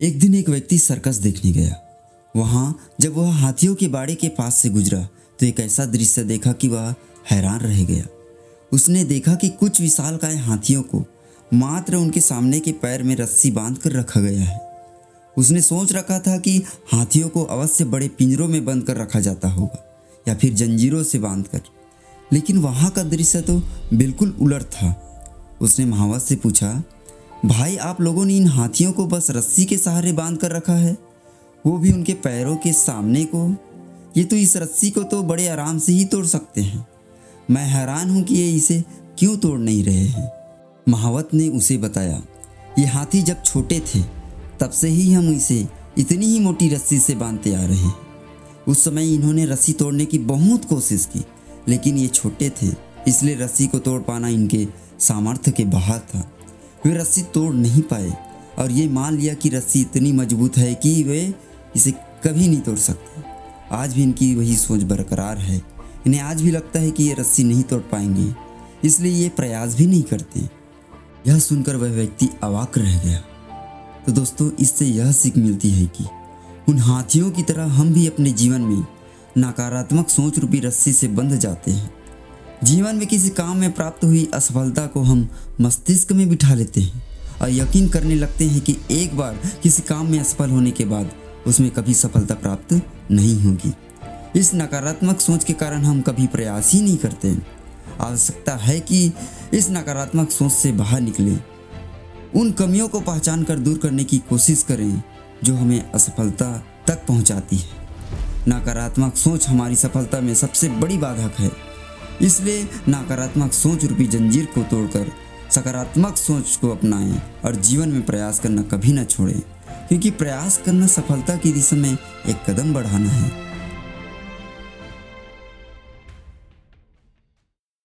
एक दिन एक व्यक्ति सर्कस देखने गया। वहाँ, जब वह हाथियों के बाड़े के पास से गुजरा तो एक ऐसा दृश्य देखा कि वह हैरान रह गया। उसने देखा कि कुछ विशाल विशालकाय हाथियों को मात्र उनके सामने के पैर में रस्सी बाँध कर रखा गया है। उसने सोच रखा था कि हाथियों को अवश्य बड़े पिंजरों में बंद कर रखा जाता होगा, या फिर जंजीरों से बाँध कर लेकिन वहाँ का दृश्य तो बिल्कुल उलट था। उसने महावत से पूछा भाई, आप लोगों ने इन हाथियों को बस रस्सी के सहारे बाँध कर रखा है। वो भी उनके पैरों के सामने को। ये तो इस रस्सी को तो बड़े आराम से ही तोड़ सकते हैं। मैं हैरान हूँ कि ये इसे क्यों तोड़ नहीं रहे हैं। महावत ने उसे बताया, ये हाथी जब छोटे थे, तब से ही हम इसे इतनी ही मोटी रस्सी से बांधते आ रहे हैं। उस समय इन्होंने रस्सी तोड़ने की बहुत कोशिश की, लेकिन ये छोटे थे, इसलिए रस्सी को तोड़ पाना इनके सामर्थ्य के बाहर था। वे रस्सी तोड़ नहीं पाए। और ये मान लिया कि रस्सी इतनी मज़बूत है कि वे इसे कभी नहीं तोड़ सकते। आज भी इनकी वही सोच बरकरार है। इन्हें आज भी लगता है कि ये रस्सी नहीं तोड़ पाएँगे। इसलिए ये प्रयास भी नहीं करते। यह सुनकर वह व्यक्ति अवाक रह गया। तो दोस्तों, इससे यह सीख मिलती है कि उन हाथियों की तरह हम भी अपने जीवन में नकारात्मक सोच रूपी रस्सी से बंध जाते हैं। जीवन में किसी काम में प्राप्त हुई असफलता को हम मस्तिष्क में बिठा लेते हैं और यकीन करने लगते हैं कि एक बार किसी काम में असफल होने के बाद उसमें कभी सफलता प्राप्त नहीं होगी। इस नकारात्मक सोच के कारण हम कभी प्रयास ही नहीं करते आवश्यकता है कि इस नकारात्मक सोच से बाहर निकलें। उन कमियों को पहचान कर दूर करने की कोशिश करें जो हमें असफलता तक पहुंचाती है। नकारात्मक सोच हमारी सफलता में सबसे बड़ी बाधक है। इसलिए नकारात्मक सोच रूपी जंजीर को तोड़कर सकारात्मक सोच को अपनाएँ और जीवन में प्रयास करना कभी ना छोड़ें, क्योंकि प्रयास करना सफलता की दिशा में एक कदम बढ़ाना है।